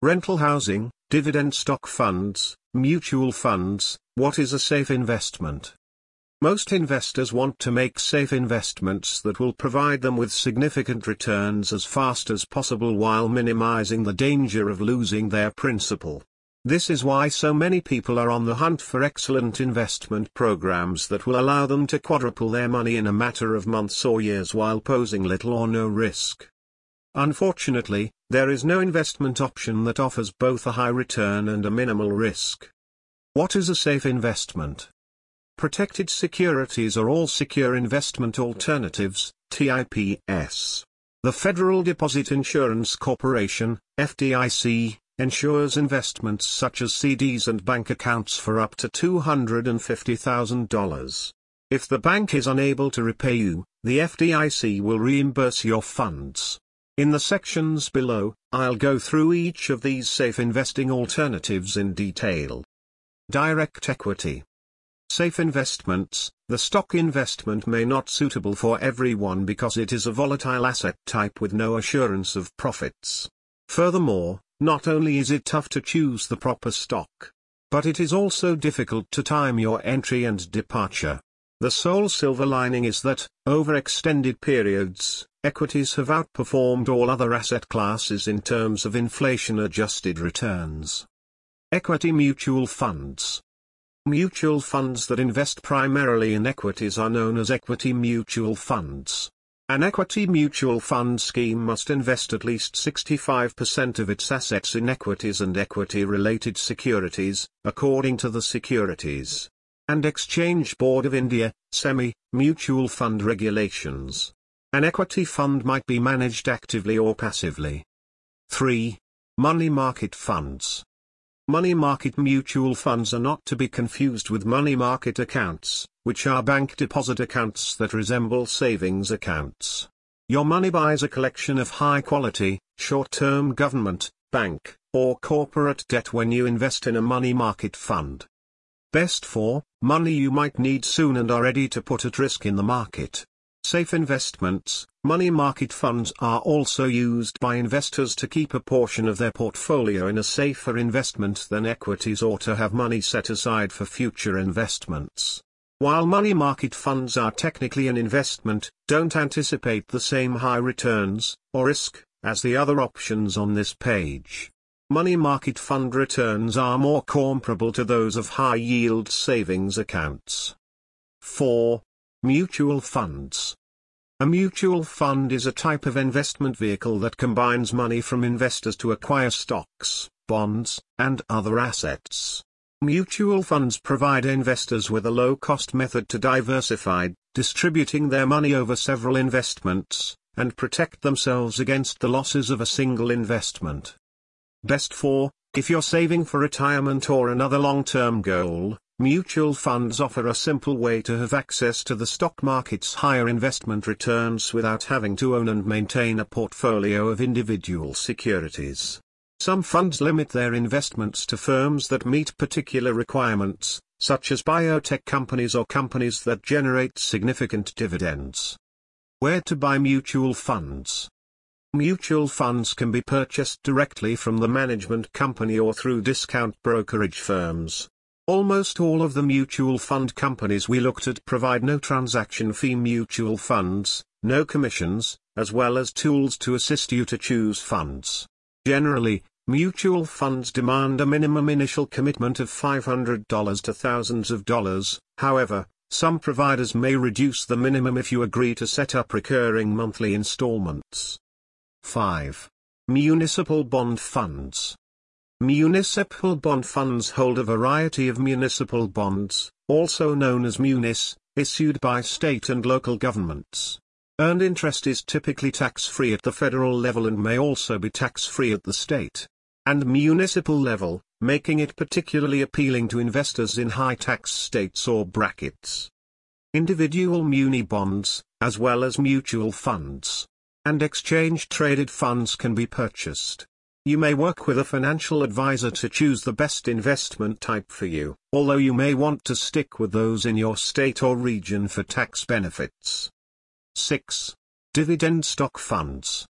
rental housing, dividend stock funds, mutual funds, what is a safe investment? Most investors want to make safe investments that will provide them with significant returns as fast as possible while minimizing the danger of losing their principal. This is why so many people are on the hunt for excellent investment programs that will allow them to quadruple their money in a matter of months or years while posing little or no risk. Unfortunately, there is no investment option that offers both a high return and a minimal risk. What is a safe investment? Protected securities are all secure investment alternatives, TIPS. The Federal Deposit Insurance Corporation, FDIC, insures investments such as CDs and bank accounts for up to $250,000. If the bank is unable to repay you, the FDIC will reimburse your funds. In the sections below, I'll go through each of these safe investing alternatives in detail. Direct equity. Safe investments, the stock investment may not suitable for everyone because it is a volatile asset type with no assurance of profits. Furthermore, not only is it tough to choose the proper stock, but it is also difficult to time your entry and departure. The sole silver lining is that, over extended periods, equities have outperformed all other asset classes in terms of inflation-adjusted returns. Equity mutual funds. Mutual funds that invest primarily in equities are known as equity mutual funds. An equity mutual fund scheme must invest at least 65% of its assets in equities and equity-related securities, according to the Securities and Exchange Board of India, SEBI, mutual fund regulations. An equity fund might be managed actively or passively. 3. Money market funds. Money market mutual funds are not to be confused with money market accounts, which are bank deposit accounts that resemble savings accounts. Your money buys a collection of high quality, short-term government, bank, or corporate debt when you invest in a money market fund. Best for, money you might need soon and are ready to put at risk in the market. Safe investments, money market funds are also used by investors to keep a portion of their portfolio in a safer investment than equities or to have money set aside for future investments. While money market funds are technically an investment, don't anticipate the same high returns, or risk, as the other options on this page. Money market fund returns are more comparable to those of high-yield savings accounts. 4. Mutual funds. A mutual fund is a type of investment vehicle that combines money from investors to acquire stocks, bonds, and other assets. Mutual funds provide investors with a low-cost method to diversify, distributing their money over several investments, and protect themselves against the losses of a single investment. Best for, if you're saving for retirement or another long-term goal, Mutual funds offer a simple way to have access to the stock market's higher investment returns without having to own and maintain a portfolio of individual securities. Some funds limit their investments to firms that meet particular requirements, such as biotech companies or companies that generate significant dividends. Where to buy mutual funds? Mutual funds can be purchased directly from the management company or through discount brokerage firms. Almost all of the mutual fund companies we looked at provide no transaction fee mutual funds, no commissions, as well as tools to assist you to choose funds. Generally, mutual funds demand a minimum initial commitment of $500 to thousands of dollars, however, some providers may reduce the minimum if you agree to set up recurring monthly installments. 5. Municipal bond funds. Municipal bond funds hold a variety of municipal bonds, also known as munis, issued by state and local governments. Earned interest is typically tax-free at the federal level and may also be tax-free at the state and municipal level, making it particularly appealing to investors in high-tax states or brackets. Individual muni bonds, as well as mutual funds and exchange-traded funds can be purchased. You may work with a financial advisor to choose the best investment type for you, although you may want to stick with those in your state or region for tax benefits. 6. Dividend stock funds.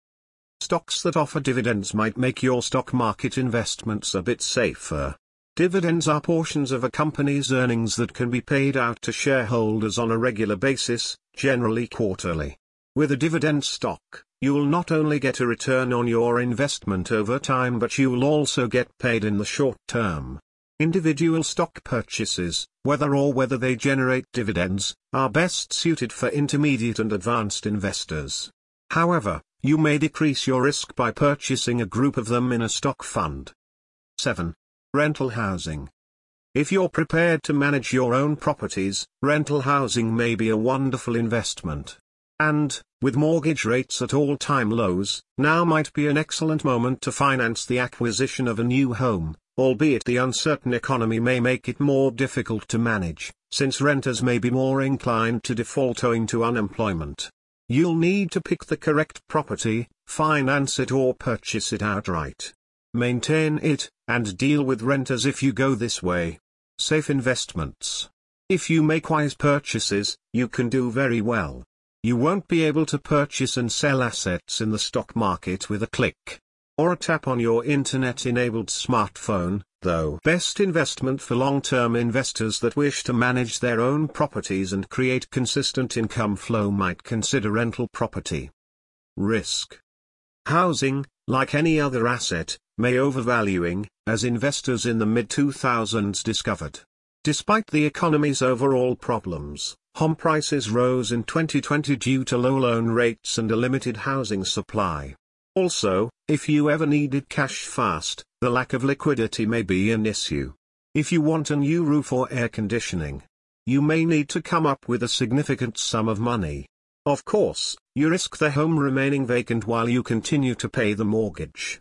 stocks that offer dividends might make your stock market investments a bit safer. Dividends are portions of a company's earnings that can be paid out to shareholders on a regular basis, generally quarterly. With a dividend stock, you will not only get a return on your investment over time but you will also get paid in the short term. Individual stock purchases, whether or whether they generate dividends, are best suited for intermediate and advanced investors. However, you may decrease your risk by purchasing a group of them in a stock fund. 7. Rental housing. If you're prepared to manage your own properties, rental housing may be a wonderful investment. And, with mortgage rates at all-time lows, now might be an excellent moment to finance the acquisition of a new home, albeit the uncertain economy may make it more difficult to manage, since renters may be more inclined to default owing to unemployment. You'll need to pick the correct property, finance it or purchase it outright. Maintain it, and deal with renters if you go this way. Safe investments. If you make wise purchases, you can do very well. You won't be able to purchase and sell assets in the stock market with a click or a tap on your internet-enabled smartphone, though. Best investment for long-term investors that wish to manage their own properties and create consistent income flow might consider rental property. Risk. Housing, like any other asset, may overvaluing, as investors in the mid-2000s discovered. Despite the economy's overall problems, home prices rose in 2020 due to low loan rates and a limited housing supply. Also, if you ever needed cash fast, the lack of liquidity may be an issue. If you want a new roof or air conditioning, you may need to come up with a significant sum of money. Of course, you risk the home remaining vacant while you continue to pay the mortgage.